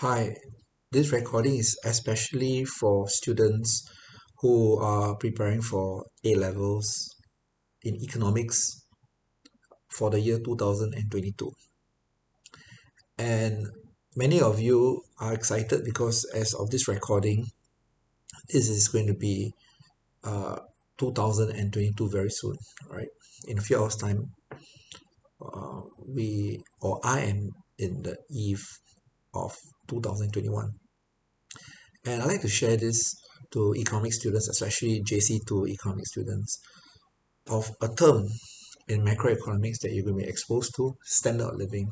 Hi, this recording is especially for students who are preparing for A levels in economics for the year 2022. And many of you are excited because as of this recording, this is going to be uh, 2022 very soon, right? In a few hours' time, uh, we or I am in the eve of 2021. And I like to share this to economic students, especially JC2 economic students, of a term in macroeconomics that you're going to be exposed to, standard living.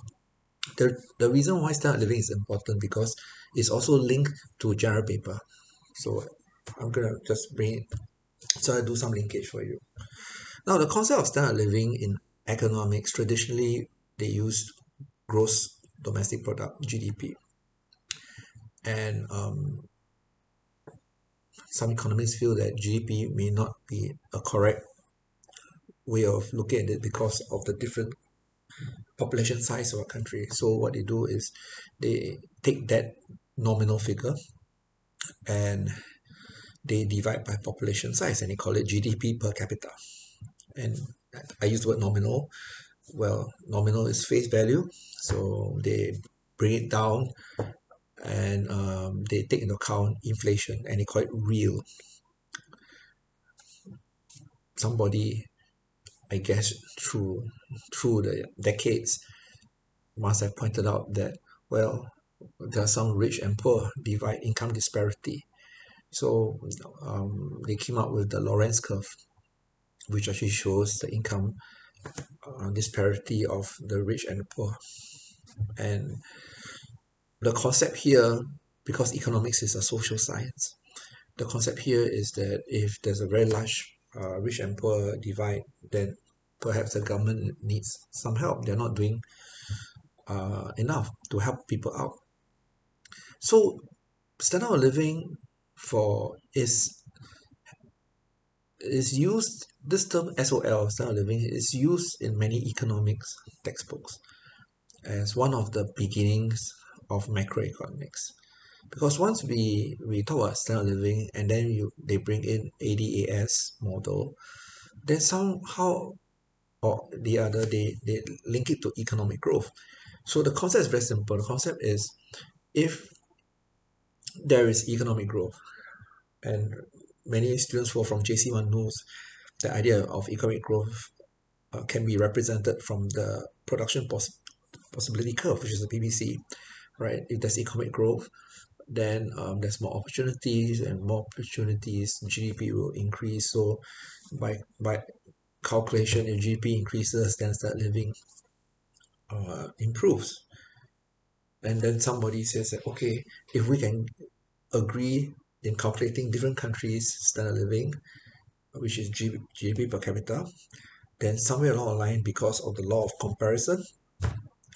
The, the reason why standard living is important because it's also linked to general paper. So I'm going to just bring it, so I do some linkage for you. Now, the concept of standard living in economics, traditionally they use gross domestic product, GDP and um, some economists feel that GDP may not be a correct way of looking at it because of the different population size of a country. So what they do is they take that nominal figure and they divide by population size and they call it GDP per capita. And I use the word nominal. Well, nominal is face value. So they bring it down and um, they take into account inflation and they call it real. Somebody, I guess, through through the decades, must have pointed out that well, there are some rich and poor divide income disparity. So um, they came up with the Lorenz curve, which actually shows the income uh, disparity of the rich and the poor. And the concept here, because economics is a social science, the concept here is that if there's a very large uh, rich and poor divide, then perhaps the government needs some help. They're not doing uh, enough to help people out. So standard of living for is is used this term SOL standard of living is used in many economics textbooks as one of the beginnings of macroeconomics. Because once we we talk about standard living and then you they bring in ADAS model then somehow or the other they they link it to economic growth. So the concept is very simple. The concept is if there is economic growth and many students who are from JC1 knows the idea of economic growth uh, can be represented from the production poss- possibility curve which is the PPC right? If there's economic growth, then um, there's more opportunities and more opportunities, GDP will increase. So by by calculation, if GDP increases, then standard living uh, improves. And then somebody says that, okay, if we can agree in calculating different countries' standard living, which is GDP per capita, then somewhere along the line, because of the law of comparison,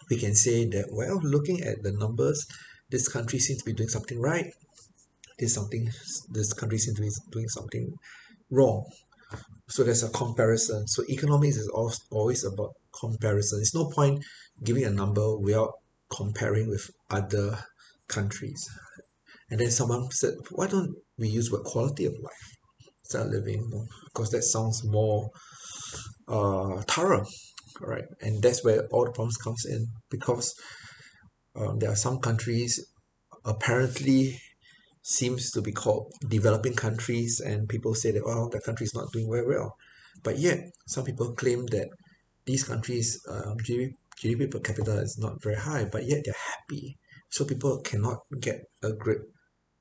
we can say that, well, looking at the numbers, this country seems to be doing something right. This something, this country seems to be doing something wrong. So there's a comparison. So economics is always about comparison. It's no point giving a number without comparing with other countries. And then someone said, why don't we use what quality of life of living? Because that sounds more uh, thorough right? And that's where all the problems comes in because um, there are some countries apparently seems to be called developing countries and people say that well the country is not doing very well but yet some people claim that these countries um, GDP, GDP per capita is not very high but yet they're happy so people cannot get a grip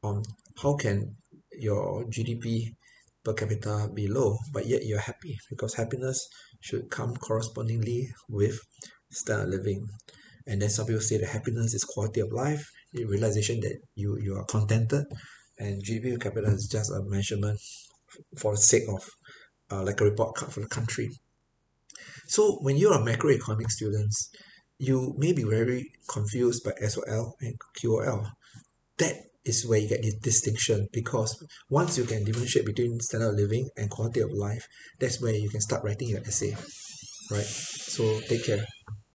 on how can your GDP per capita be low but yet you're happy because happiness should come correspondingly with standard living. And then some people say that happiness is quality of life, the realization that you, you are contented, and GDP per capita is just a measurement for the sake of uh, like a report card for the country. So when you're a macroeconomic students, you may be very confused by SOL and QOL. That is where you get the distinction because once you can differentiate between standard of living and quality of life, that's where you can start writing your essay, right? So take care.